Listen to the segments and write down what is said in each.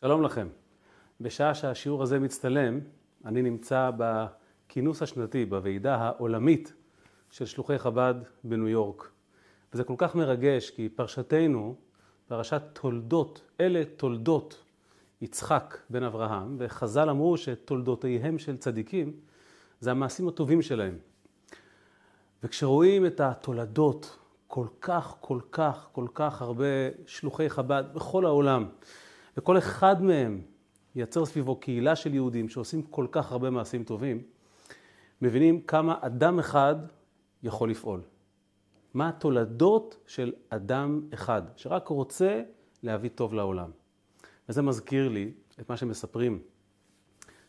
שלום לכם. בשעה שהשיעור הזה מצטלם, אני נמצא בכינוס השנתי, בוועידה העולמית של שלוחי חב"ד בניו יורק. וזה כל כך מרגש, כי פרשתנו, פרשת תולדות, אלה תולדות יצחק בן אברהם, וחז"ל אמרו שתולדותיהם של צדיקים זה המעשים הטובים שלהם. וכשרואים את התולדות, כל כך, כל כך, כל כך הרבה שלוחי חב"ד בכל העולם, וכל אחד מהם ייצר סביבו קהילה של יהודים שעושים כל כך הרבה מעשים טובים, מבינים כמה אדם אחד יכול לפעול. מה התולדות של אדם אחד, שרק רוצה להביא טוב לעולם. וזה מזכיר לי את מה שמספרים,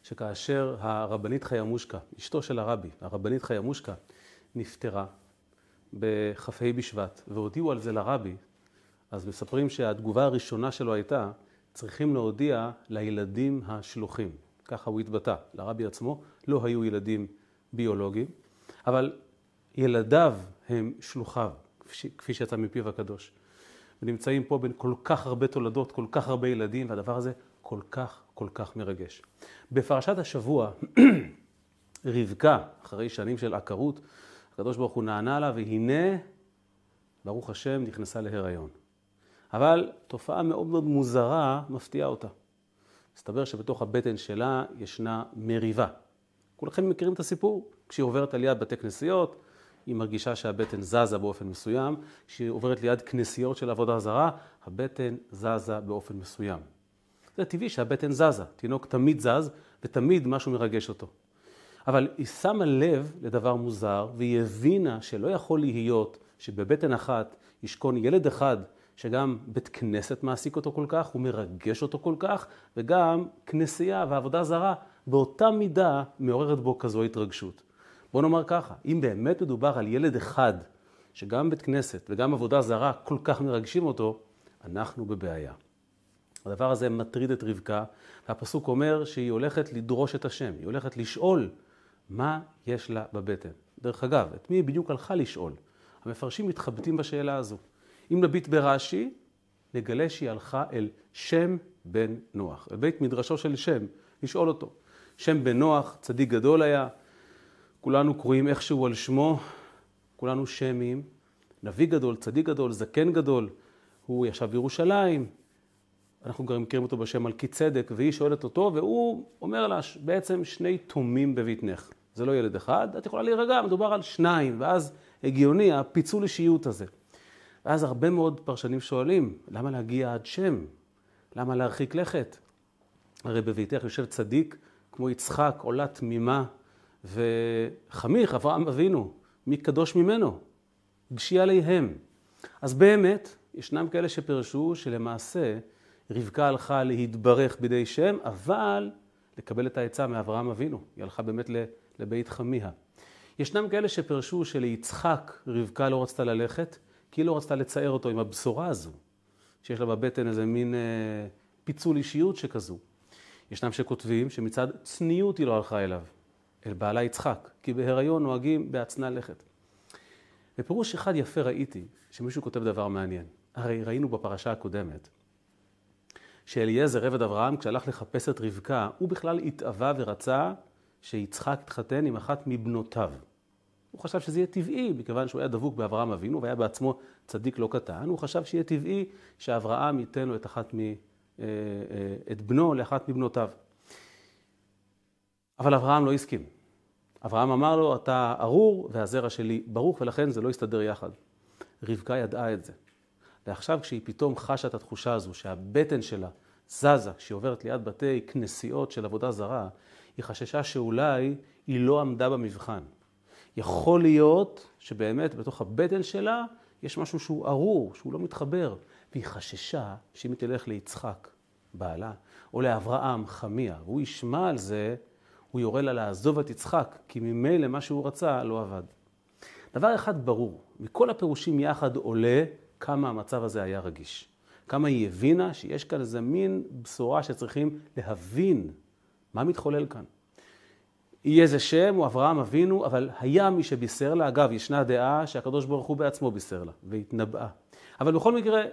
שכאשר הרבנית חיימושקה, אשתו של הרבי, הרבנית חיימושקה, נפטרה בכ"ה בשבט, והודיעו על זה לרבי, אז מספרים שהתגובה הראשונה שלו הייתה, צריכים להודיע לילדים השלוחים. ככה הוא התבטא. לרבי עצמו לא היו ילדים ביולוגיים, אבל ילדיו הם שלוחיו, כפי שיצא מפיו הקדוש. ונמצאים פה בין כל כך הרבה תולדות, כל כך הרבה ילדים, והדבר הזה כל כך כל כך מרגש. בפרשת השבוע, רבקה, אחרי שנים של עקרות, הקדוש ברוך הוא נענה לה, והנה, ברוך השם, נכנסה להיריון. אבל תופעה מאוד מאוד מוזרה מפתיעה אותה. מסתבר שבתוך הבטן שלה ישנה מריבה. כולכם מכירים את הסיפור? כשהיא עוברת על יד בתי כנסיות, היא מרגישה שהבטן זזה באופן מסוים. כשהיא עוברת ליד כנסיות של עבודה זרה, הבטן זזה באופן מסוים. זה טבעי שהבטן זזה, תינוק תמיד זז ותמיד משהו מרגש אותו. אבל היא שמה לב לדבר מוזר, והיא הבינה שלא יכול להיות שבבטן אחת ישכון ילד אחד שגם בית כנסת מעסיק אותו כל כך, הוא מרגש אותו כל כך, וגם כנסייה ועבודה זרה באותה מידה מעוררת בו כזו התרגשות. בוא נאמר ככה, אם באמת מדובר על ילד אחד, שגם בית כנסת וגם עבודה זרה כל כך מרגשים אותו, אנחנו בבעיה. הדבר הזה מטריד את רבקה, והפסוק אומר שהיא הולכת לדרוש את השם, היא הולכת לשאול מה יש לה בבטן. דרך אגב, את מי היא בדיוק הלכה לשאול? המפרשים מתחבטים בשאלה הזו. אם נביט ברש"י, נגלה שהיא הלכה אל שם בן נוח, אל בית מדרשו של שם, לשאול אותו. שם בן נוח, צדיק גדול היה, כולנו קרואים איכשהו על שמו, כולנו שמים, נביא גדול, צדיק גדול, זקן גדול, הוא ישב בירושלים, אנחנו גם מכירים אותו בשם מלכי צדק, והיא שואלת אותו, והוא אומר לה בעצם שני תומים בבטנך. זה לא ילד אחד, את יכולה להירגע, מדובר על שניים, ואז הגיוני הפיצול אישיות הזה. ואז הרבה מאוד פרשנים שואלים, למה להגיע עד שם? למה להרחיק לכת? הרי בביתך יושב צדיק כמו יצחק, עולה תמימה, וחמיך, אברהם אבינו, מי קדוש ממנו? גשי עליהם. אז באמת, ישנם כאלה שפרשו שלמעשה רבקה הלכה להתברך בידי שם, אבל לקבל את העצה מאברהם אבינו. היא הלכה באמת לבית חמיה. ישנם כאלה שפרשו שליצחק רבקה לא רצתה ללכת, כי לא רצתה לצייר אותו עם הבשורה הזו, שיש לה בבטן איזה מין אה, פיצול אישיות שכזו. ישנם שכותבים שמצד צניעות היא לא הלכה אליו, אל בעלה יצחק, כי בהיריון נוהגים בהצנע לכת. בפירוש אחד יפה ראיתי שמישהו כותב דבר מעניין. הרי ראינו בפרשה הקודמת שאליעזר עבד אברהם, כשהלך לחפש את רבקה, הוא בכלל התאווה ורצה שיצחק יתחתן עם אחת מבנותיו. הוא חשב שזה יהיה טבעי, מכיוון שהוא היה דבוק באברהם אבינו והיה בעצמו צדיק לא קטן, הוא חשב שיהיה טבעי שאברהם ייתן לו את, אחת מ, אה, אה, את בנו לאחת מבנותיו. אבל אברהם לא הסכים. אברהם אמר לו, אתה ארור והזרע שלי ברוך, ולכן זה לא יסתדר יחד. רבקה ידעה את זה. ועכשיו כשהיא פתאום חשה את התחושה הזו שהבטן שלה זזה כשהיא עוברת ליד בתי כנסיות של עבודה זרה, היא חששה שאולי היא לא עמדה במבחן. יכול להיות שבאמת בתוך הבטן שלה יש משהו שהוא ארור, שהוא לא מתחבר, והיא חששה שאם היא תלך ליצחק, בעלה, או לאברהם, חמיה, והוא ישמע על זה, הוא יורה לה לעזוב את יצחק, כי ממילא מה שהוא רצה לא עבד. דבר אחד ברור, מכל הפירושים יחד עולה כמה המצב הזה היה רגיש. כמה היא הבינה שיש כאן איזה מין בשורה שצריכים להבין מה מתחולל כאן. יהיה זה שם, הוא אברהם אבינו, אבל היה מי שבישר לה. אגב, ישנה דעה שהקדוש ברוך הוא בעצמו בישר לה, והתנבאה. אבל בכל מקרה,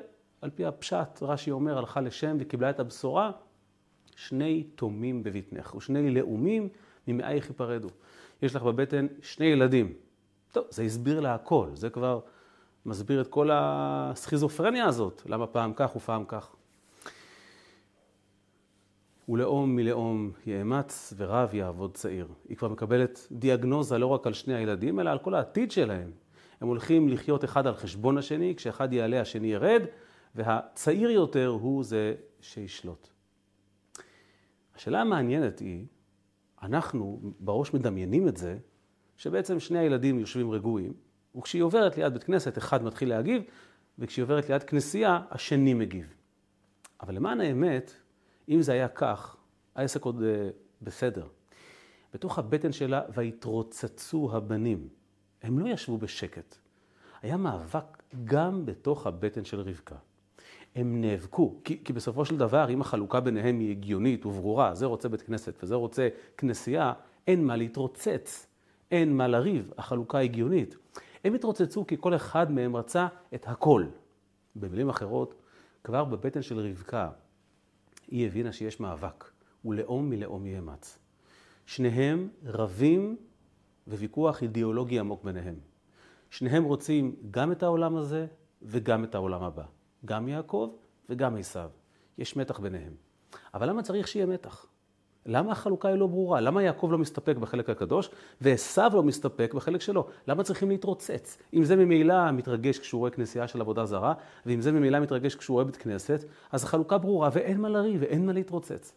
על פי הפשט, רש"י אומר, הלכה לשם וקיבלה את הבשורה, שני תומים בבטנך, ושני לאומים ממאייך יפרדו. יש לך בבטן שני ילדים. טוב, זה הסביר לה הכל, זה כבר מסביר את כל הסכיזופרניה הזאת, למה פעם כך ופעם כך. ולאום מלאום יאמץ ורב יעבוד צעיר. היא כבר מקבלת דיאגנוזה לא רק על שני הילדים, אלא על כל העתיד שלהם. הם הולכים לחיות אחד על חשבון השני, כשאחד יעלה השני ירד, והצעיר יותר הוא זה שישלוט. השאלה המעניינת היא, אנחנו בראש מדמיינים את זה, שבעצם שני הילדים יושבים רגועים, וכשהיא עוברת ליד בית כנסת, אחד מתחיל להגיב, וכשהיא עוברת ליד כנסייה, השני מגיב. אבל למען האמת, אם זה היה כך, העסק עוד אה, בסדר. בתוך הבטן שלה, ויתרוצצו הבנים. הם לא ישבו בשקט. היה מאבק גם בתוך הבטן של רבקה. הם נאבקו, כי, כי בסופו של דבר, אם החלוקה ביניהם היא הגיונית וברורה, זה רוצה בית כנסת וזה רוצה כנסייה, אין מה להתרוצץ, אין מה לריב, החלוקה הגיונית. הם התרוצצו כי כל אחד מהם רצה את הכל. במילים אחרות, כבר בבטן של רבקה, היא הבינה שיש מאבק, ולאום מלאום יאמץ. שניהם רבים וויכוח אידיאולוגי עמוק ביניהם. שניהם רוצים גם את העולם הזה וגם את העולם הבא. גם יעקב וגם עשיו. יש מתח ביניהם. אבל למה צריך שיהיה מתח? למה החלוקה היא לא ברורה? למה יעקב לא מסתפק בחלק הקדוש ועשו לא מסתפק בחלק שלו? למה צריכים להתרוצץ? אם זה ממילא מתרגש כשהוא רואה כנסייה של עבודה זרה, ואם זה ממילא מתרגש כשהוא רואה בית כנסת, אז החלוקה ברורה ואין מה לריב ואין מה להתרוצץ.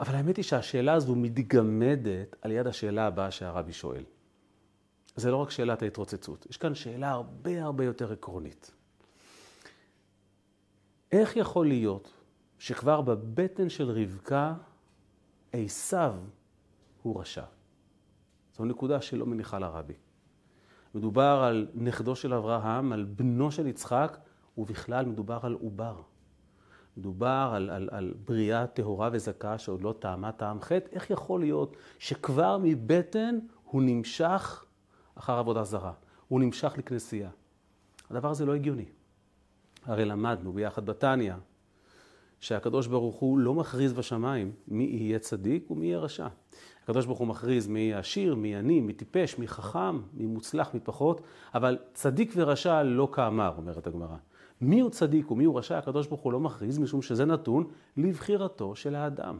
אבל האמת היא שהשאלה הזו מתגמדת על יד השאלה הבאה שהרבי שואל. זה לא רק שאלת ההתרוצצות, יש כאן שאלה הרבה הרבה יותר עקרונית. איך יכול להיות שכבר בבטן של רבקה עשיו הוא רשע? זו נקודה שלא מניחה לרבי. מדובר על נכדו של אברהם, על בנו של יצחק, ובכלל מדובר על עובר. מדובר על, על, על בריאה טהורה וזכה שעוד לא טעמה טעם חטא. איך יכול להיות שכבר מבטן הוא נמשך אחר עבודה זרה? הוא נמשך לכנסייה. הדבר הזה לא הגיוני. הרי למדנו ביחד בתניא, שהקדוש ברוך הוא לא מכריז בשמיים מי יהיה צדיק ומי יהיה רשע. הקדוש ברוך הוא מכריז מי יהיה עשיר, מי עני, מי טיפש, מי חכם, מי מוצלח, מי פחות, אבל צדיק ורשע לא כאמר, אומרת הגמרא. מי הוא צדיק ומי הוא רשע, הקדוש ברוך הוא לא מכריז, משום שזה נתון לבחירתו של האדם.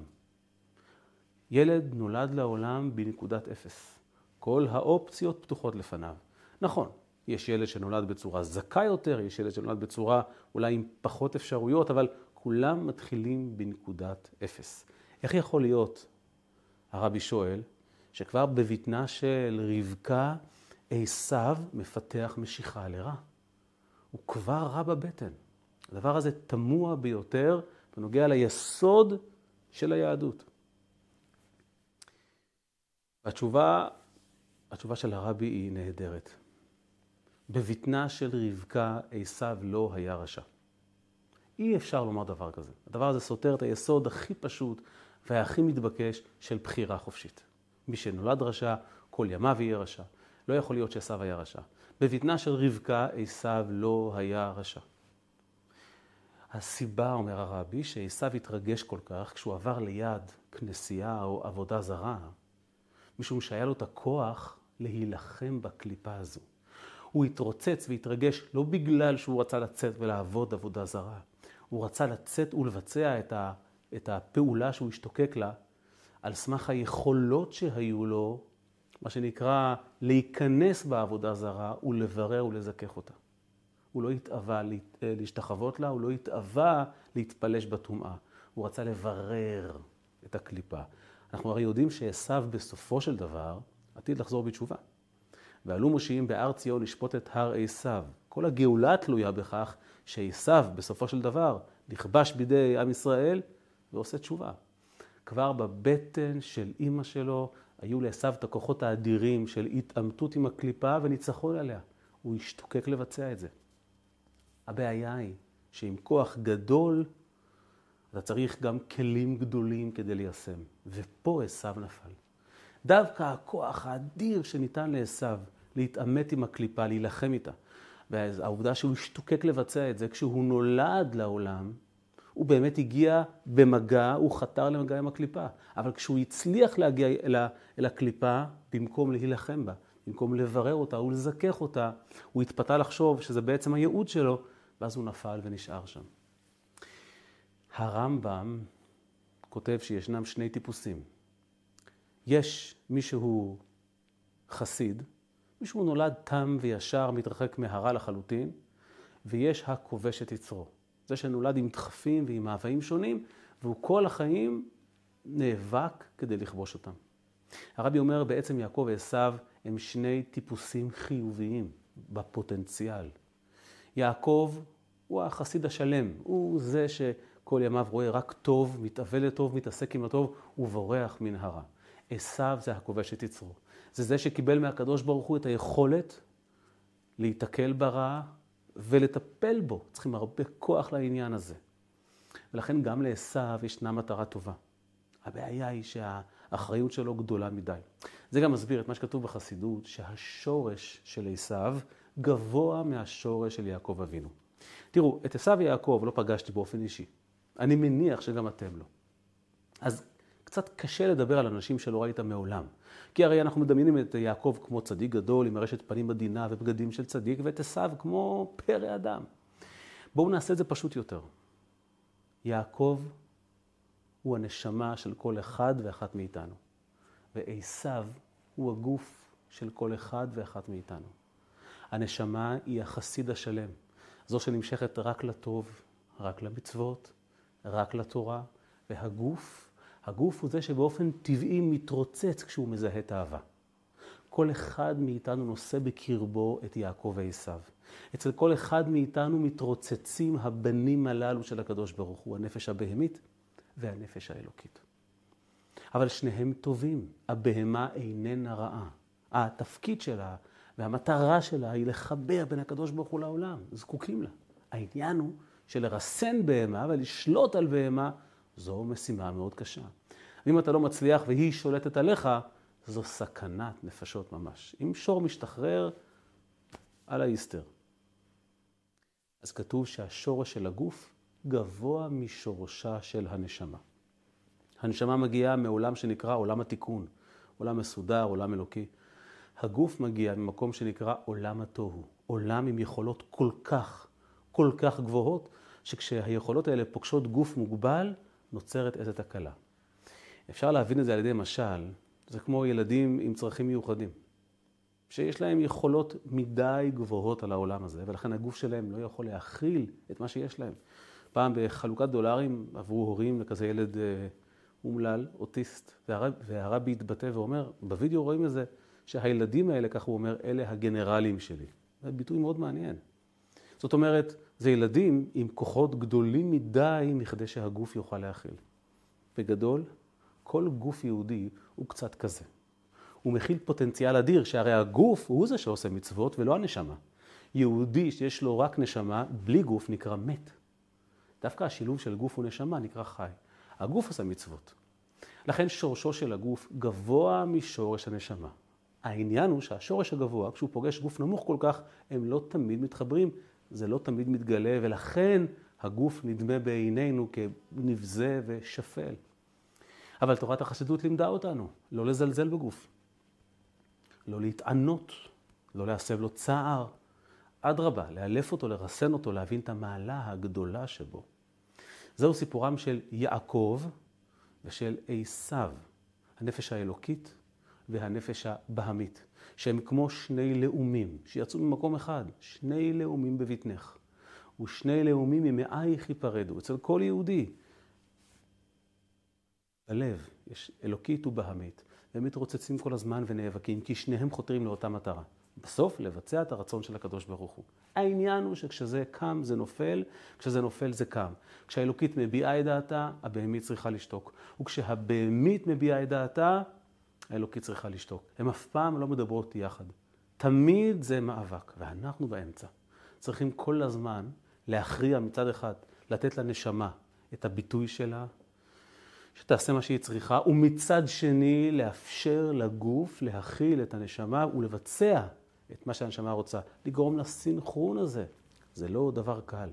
ילד נולד לעולם בנקודת אפס. כל האופציות פתוחות לפניו. נכון, יש ילד שנולד בצורה זכה יותר, יש ילד שנולד בצורה אולי עם פחות אפשרויות, אבל כולם מתחילים בנקודת אפס. איך יכול להיות, הרבי שואל, שכבר בבטנה של רבקה עשיו מפתח משיכה לרע? הוא כבר רע בבטן. הדבר הזה תמוה ביותר בנוגע ליסוד של היהדות. התשובה, התשובה של הרבי היא נהדרת. בבטנה של רבקה עשיו לא היה רשע. אי אפשר לומר דבר כזה. הדבר הזה סותר את היסוד הכי פשוט והכי מתבקש של בחירה חופשית. מי שנולד רשע, כל ימיו יהיה רשע. לא יכול להיות שעשו היה רשע. בבטנה של רבקה עשו לא היה רשע. הסיבה, אומר הרבי, שעשו התרגש כל כך כשהוא עבר ליד כנסייה או עבודה זרה, משום שהיה לו את הכוח להילחם בקליפה הזו. הוא התרוצץ והתרגש לא בגלל שהוא רצה לצאת ולעבוד עבודה זרה, הוא רצה לצאת ולבצע את, ה, את הפעולה שהוא השתוקק לה, על סמך היכולות שהיו לו, מה שנקרא להיכנס בעבודה זרה ולברר ולזכך אותה. הוא לא התאווה להשתחוות לה, הוא לא התאווה להתפלש בטומאה. הוא רצה לברר את הקליפה. אנחנו הרי יודעים שעשו בסופו של דבר עתיד לחזור בתשובה. ועלו מושיעים בהר ציון לשפוט את הר עשיו. כל הגאולה תלויה בכך שעשיו בסופו של דבר נכבש בידי עם ישראל ועושה תשובה. כבר בבטן של אימא שלו היו לעשיו את הכוחות האדירים של התעמתות עם הקליפה וניצחון עליה. הוא השתוקק לבצע את זה. הבעיה היא שעם כוח גדול אתה צריך גם כלים גדולים כדי ליישם. ופה עשיו נפל. דווקא הכוח האדיר שניתן לעשיו להתעמת עם הקליפה, להילחם איתה. והעובדה שהוא השתוקק לבצע את זה כשהוא נולד לעולם, הוא באמת הגיע במגע, הוא חתר למגע עם הקליפה. אבל כשהוא הצליח להגיע אל, אל הקליפה, במקום להילחם בה, במקום לברר אותה ולזכך אותה, הוא התפתה לחשוב שזה בעצם הייעוד שלו, ואז הוא נפל ונשאר שם. הרמב"ם כותב שישנם שני טיפוסים. יש מי שהוא חסיד, מי שהוא נולד תם וישר, מתרחק מהרע לחלוטין, ויש הכובש את יצרו. זה שנולד עם דחפים ועם מאוויים שונים, והוא כל החיים נאבק כדי לכבוש אותם. הרבי אומר, בעצם יעקב ועשו הם שני טיפוסים חיוביים בפוטנציאל. יעקב הוא החסיד השלם, הוא זה שכל ימיו רואה רק טוב, מתאבל לטוב, מתעסק עם הטוב ובורח מן הרע. עשו זה הכובש את יצרו. זה זה שקיבל מהקדוש ברוך הוא את היכולת להיתקל ברע ולטפל בו. צריכים הרבה כוח לעניין הזה. ולכן גם לעשו ישנה מטרה טובה. הבעיה היא שהאחריות שלו גדולה מדי. זה גם מסביר את מה שכתוב בחסידות, שהשורש של עשו גבוה מהשורש של יעקב אבינו. תראו, את עשו ויעקב לא פגשתי באופן אישי. אני מניח שגם אתם לא. אז קצת קשה לדבר על אנשים שלא ראית מעולם. כי הרי אנחנו מדמיינים את יעקב כמו צדיק גדול, עם ארשת פנים עדינה ובגדים של צדיק, ואת עשיו כמו פרא אדם. בואו נעשה את זה פשוט יותר. יעקב הוא הנשמה של כל אחד ואחת מאיתנו, ועשיו הוא הגוף של כל אחד ואחת מאיתנו. הנשמה היא החסיד השלם, זו שנמשכת רק לטוב, רק למצוות, רק לתורה, והגוף הגוף הוא זה שבאופן טבעי מתרוצץ כשהוא מזהה את האהבה. כל אחד מאיתנו נושא בקרבו את יעקב ועשיו. אצל כל אחד מאיתנו מתרוצצים הבנים הללו של הקדוש ברוך הוא, הנפש הבהמית והנפש האלוקית. אבל שניהם טובים, הבהמה איננה רעה. התפקיד שלה והמטרה שלה היא לחבר בין הקדוש ברוך הוא לעולם, זקוקים לה. העניין הוא שלרסן בהמה ולשלוט על בהמה זו משימה מאוד קשה. ואם אתה לא מצליח והיא שולטת עליך, זו סכנת נפשות ממש. אם שור משתחרר, על האיסטר. אז כתוב שהשורש של הגוף גבוה משורשה של הנשמה. הנשמה מגיעה מעולם שנקרא עולם התיקון, עולם מסודר, עולם אלוקי. הגוף מגיע ממקום שנקרא עולם התוהו, עולם עם יכולות כל כך, כל כך גבוהות, שכשהיכולות האלה פוגשות גוף מוגבל, נוצרת איזו תקלה. אפשר להבין את זה על ידי משל, זה כמו ילדים עם צרכים מיוחדים, שיש להם יכולות מדי גבוהות על העולם הזה, ולכן הגוף שלהם לא יכול להכיל את מה שיש להם. פעם בחלוקת דולרים עברו הורים לכזה ילד אה, אומלל, אוטיסט, והרב, והרבי התבטא ואומר, בווידאו רואים את זה, שהילדים האלה, כך הוא אומר, אלה הגנרלים שלי. זה ביטוי מאוד מעניין. זאת אומרת, זה ילדים עם כוחות גדולים מדי מכדי שהגוף יוכל להכיל. בגדול, כל גוף יהודי הוא קצת כזה. הוא מכיל פוטנציאל אדיר, שהרי הגוף הוא זה שעושה מצוות ולא הנשמה. יהודי שיש לו רק נשמה, בלי גוף נקרא מת. דווקא השילוב של גוף ונשמה נקרא חי. הגוף עושה מצוות. לכן שורשו של הגוף גבוה משורש הנשמה. העניין הוא שהשורש הגבוה, כשהוא פוגש גוף נמוך כל כך, הם לא תמיד מתחברים, זה לא תמיד מתגלה, ולכן הגוף נדמה בעינינו כנבזה ושפל. אבל תורת החסידות לימדה אותנו לא לזלזל בגוף, לא להתענות, לא להסב לו צער. אדרבה, לאלף אותו, לרסן אותו, להבין את המעלה הגדולה שבו. זהו סיפורם של יעקב ושל עשיו, הנפש האלוקית והנפש הבהמית, שהם כמו שני לאומים שיצאו ממקום אחד, שני לאומים בבטנך. ושני לאומים ממאייך ייפרדו. אצל כל יהודי בלב יש אלוקית ובהמית, והם מתרוצצים כל הזמן ונאבקים, כי שניהם חותרים לאותה מטרה. בסוף, לבצע את הרצון של הקדוש ברוך הוא. העניין הוא שכשזה קם זה נופל, כשזה נופל זה קם. כשהאלוקית מביעה את דעתה, הבהמית צריכה לשתוק. וכשהבהמית מביעה את דעתה, האלוקית צריכה לשתוק. הן אף פעם לא מדברות יחד. תמיד זה מאבק, ואנחנו באמצע. צריכים כל הזמן להכריע מצד אחד, לתת לנשמה את הביטוי שלה, שתעשה מה שהיא צריכה, ומצד שני לאפשר לגוף להכיל את הנשמה ולבצע את מה שהנשמה רוצה, לגרום לסינכרון הזה. זה לא דבר קל.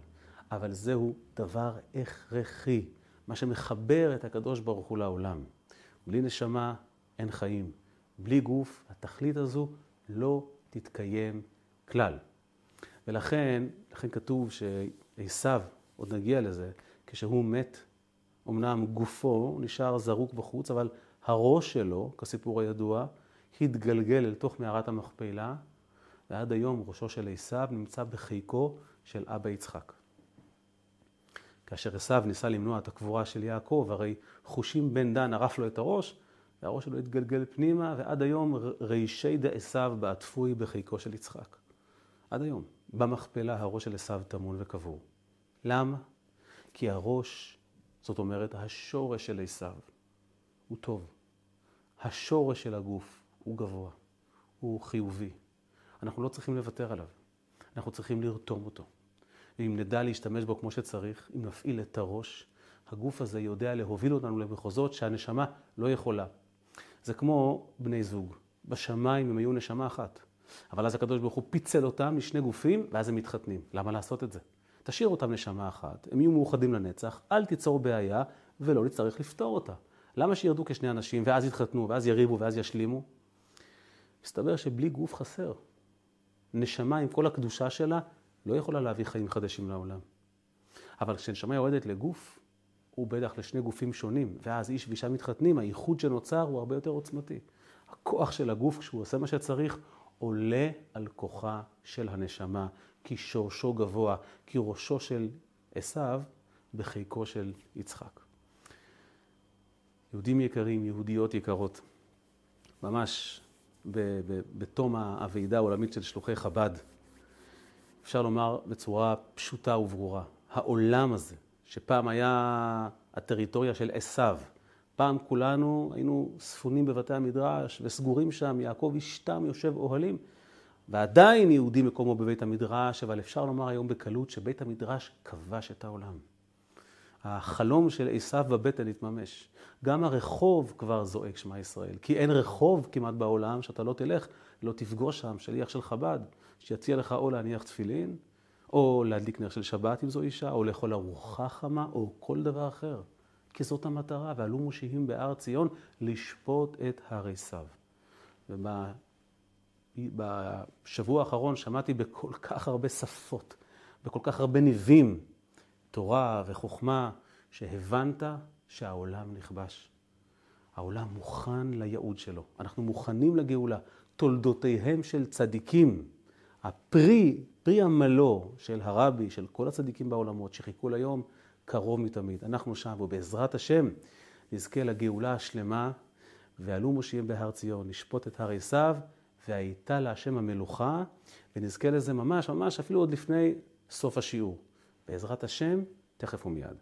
אבל זהו דבר הכרחי, מה שמחבר את הקדוש ברוך הוא לעולם. בלי נשמה אין חיים. בלי גוף, התכלית הזו לא תתקיים כלל. ולכן, לכן כתוב שעשו, עוד נגיע לזה, כשהוא מת, אמנם גופו נשאר זרוק בחוץ, אבל הראש שלו, כסיפור הידוע, התגלגל אל תוך מערת המכפלה, ועד היום ראשו של עשו נמצא בחיקו של אבא יצחק. כאשר עשו ניסה למנוע את הקבורה של יעקב, הרי חושים בן דן ערף לו את הראש, והראש שלו התגלגל פנימה, ועד היום רישי דעשו בעטפוי בחיקו של יצחק. עד היום. במכפלה הראש של עשו טמון וקבור. למה? כי הראש, זאת אומרת, השורש של עשו הוא טוב. השורש של הגוף הוא גבוה, הוא חיובי. אנחנו לא צריכים לוותר עליו, אנחנו צריכים לרתום אותו. ואם נדע להשתמש בו כמו שצריך, אם נפעיל את הראש, הגוף הזה יודע להוביל אותנו למחוזות שהנשמה לא יכולה. זה כמו בני זוג. בשמיים הם היו נשמה אחת. אבל אז הקדוש ברוך הוא פיצל אותם לשני גופים, ואז הם מתחתנים. למה לעשות את זה? תשאיר אותם נשמה אחת, הם יהיו מאוחדים לנצח, אל תיצור בעיה, ולא נצטרך לפתור אותה. למה שירדו כשני אנשים, ואז יתחתנו, ואז יריבו, ואז ישלימו? מסתבר שבלי גוף חסר. נשמה עם כל הקדושה שלה לא יכולה להביא חיים חדשים לעולם. אבל כשנשמה יורדת לגוף, הוא בטח לשני גופים שונים, ואז איש ואישה מתחתנים, הייחוד שנוצר הוא הרבה יותר עוצמתי. הכוח של הגוף, כשהוא עושה מה שצריך, עולה על כוחה של הנשמה, כי שורשו גבוה, כי ראשו של עשיו בחיקו של יצחק. יהודים יקרים, יהודיות יקרות, ממש בתום הוועידה העולמית של שלוחי חב"ד, אפשר לומר בצורה פשוטה וברורה, העולם הזה, שפעם היה הטריטוריה של עשיו, פעם כולנו היינו ספונים בבתי המדרש וסגורים שם, יעקב אשתם יושב אוהלים, ועדיין יהודי מקומו בבית המדרש, אבל אפשר לומר היום בקלות שבית המדרש כבש את העולם. החלום של עשיו בבטן התממש. גם הרחוב כבר זועק שמע ישראל, כי אין רחוב כמעט בעולם שאתה לא תלך, לא תפגוש שם שליח של חב"ד, שיציע לך או להניח תפילין, או להדליק נר של שבת אם זו אישה, או לאכול ארוחה חמה, או כל דבר אחר. כי זאת המטרה, ועלו מושיעים בהר ציון לשפוט את הרי סב. ובשבוע האחרון שמעתי בכל כך הרבה שפות, בכל כך הרבה ניבים, תורה וחוכמה, שהבנת שהעולם נכבש. העולם מוכן לייעוד שלו. אנחנו מוכנים לגאולה. תולדותיהם של צדיקים, הפרי, פרי עמלו של הרבי, של כל הצדיקים בעולמות שחיכו ליום, קרוב מתמיד. אנחנו שם, ובעזרת השם נזכה לגאולה השלמה, ועלו מושיעים בהר ציון, נשפוט את הר עשיו, והייתה להשם המלוכה, ונזכה לזה ממש, ממש אפילו עוד לפני סוף השיעור. בעזרת השם, תכף ומיד.